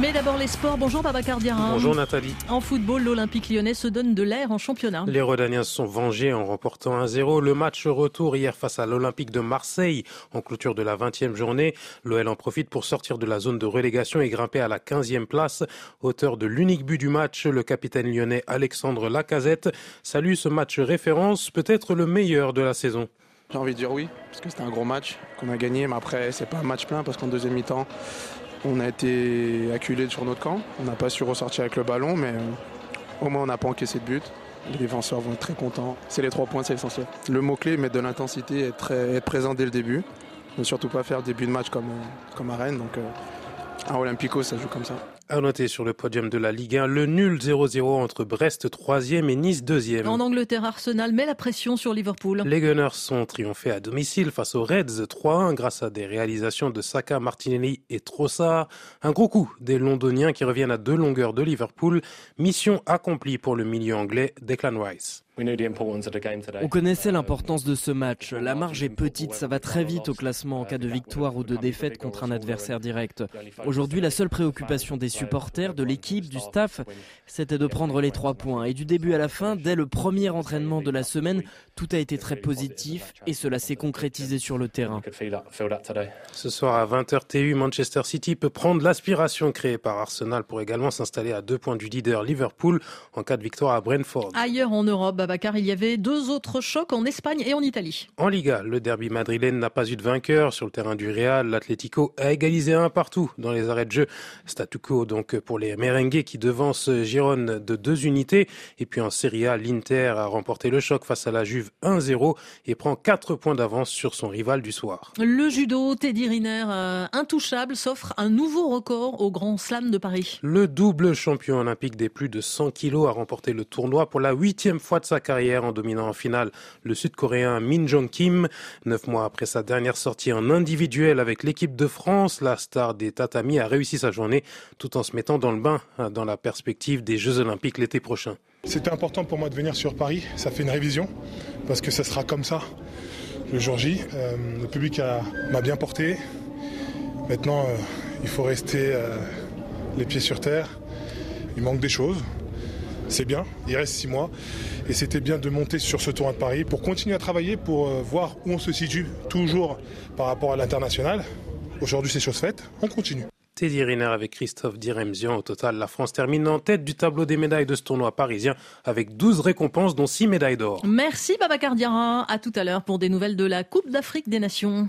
Mais d'abord les sports. Bonjour Babacar Diarra. Bonjour Nathalie. En football, l'Olympique lyonnais se donne de l'air en championnat. Les Rodaniens se sont vengés en remportant 1-0 le match retour hier face à l'Olympique de Marseille en clôture de la 20e journée. L'OL en profite pour sortir de la zone de relégation et grimper à la 15e place. Auteur de l'unique but du match, le capitaine lyonnais Alexandre Lacazette salue ce match référence, peut-être le meilleur de la saison. J'ai envie de dire oui, parce que c'était un gros match qu'on a gagné, mais après c'est pas un match plein parce qu'en deuxième mi-temps on a été acculé sur notre camp. On n'a pas su ressortir avec le ballon, mais euh, au moins on n'a pas encaissé de but. Les défenseurs vont être très contents. C'est les trois points, c'est essentiel. Le mot-clé, mettre de l'intensité, être, être présent dès le début. Ne surtout pas faire début de match comme, euh, comme à Rennes. Donc, euh, à Olympico, ça joue comme ça. À noter sur le podium de la Ligue 1, le nul 0-0 entre Brest 3e et Nice 2e. En Angleterre, Arsenal met la pression sur Liverpool. Les Gunners sont triomphés à domicile face aux Reds 3-1 grâce à des réalisations de Saka, Martinelli et Trossard. Un gros coup des Londoniens qui reviennent à deux longueurs de Liverpool. Mission accomplie pour le milieu anglais Declan Rice. On connaissait l'importance de ce match. La marge est petite, ça va très vite au classement en cas de victoire ou de défaite contre un adversaire direct. Aujourd'hui, la seule préoccupation des supporters, de l'équipe, du staff, c'était de prendre les trois points. Et du début à la fin, dès le premier entraînement de la semaine, tout a été très positif et cela s'est concrétisé sur le terrain. Ce soir à 20h TU, Manchester City peut prendre l'aspiration créée par Arsenal pour également s'installer à deux points du leader Liverpool en cas de victoire à Brentford. Ailleurs en Europe, Babacar, il y avait deux autres chocs en Espagne et en Italie. En Liga, le derby madrilène n'a pas eu de vainqueur. Sur le terrain du Real, l'Atlético a égalisé un partout dans les arrêts de jeu. Statu quo donc pour les merengues qui devancent Girone de deux unités. Et puis en Serie A, l'Inter a remporté le choc face à la Juve 1-0 et prend 4 points d'avance sur son rival du soir. Le judo, Teddy Riner, euh, intouchable, s'offre un nouveau record au Grand Slam de Paris. Le double champion olympique des plus de 100 kilos a remporté le tournoi pour la huitième fois de sa carrière en dominant en finale le Sud-Coréen Min Jong Kim. Neuf mois après sa dernière sortie en individuel avec l'équipe de France, la star des tatamis a réussi sa journée tout en se mettant dans le bain hein, dans la perspective des Jeux Olympiques l'été prochain. C'était important pour moi de venir sur Paris, ça fait une révision, parce que ça sera comme ça le jour J. Euh, le public m'a bien porté. Maintenant, euh, il faut rester euh, les pieds sur terre. Il manque des choses. C'est bien, il reste six mois. Et c'était bien de monter sur ce tournoi de Paris pour continuer à travailler, pour voir où on se situe toujours par rapport à l'international. Aujourd'hui, c'est chose faite, on continue. Teddy Riner avec Christophe Diremzian. Au total, la France termine en tête du tableau des médailles de ce tournoi parisien avec 12 récompenses, dont 6 médailles d'or. Merci Babacar Diarra. À tout à l'heure pour des nouvelles de la Coupe d'Afrique des Nations.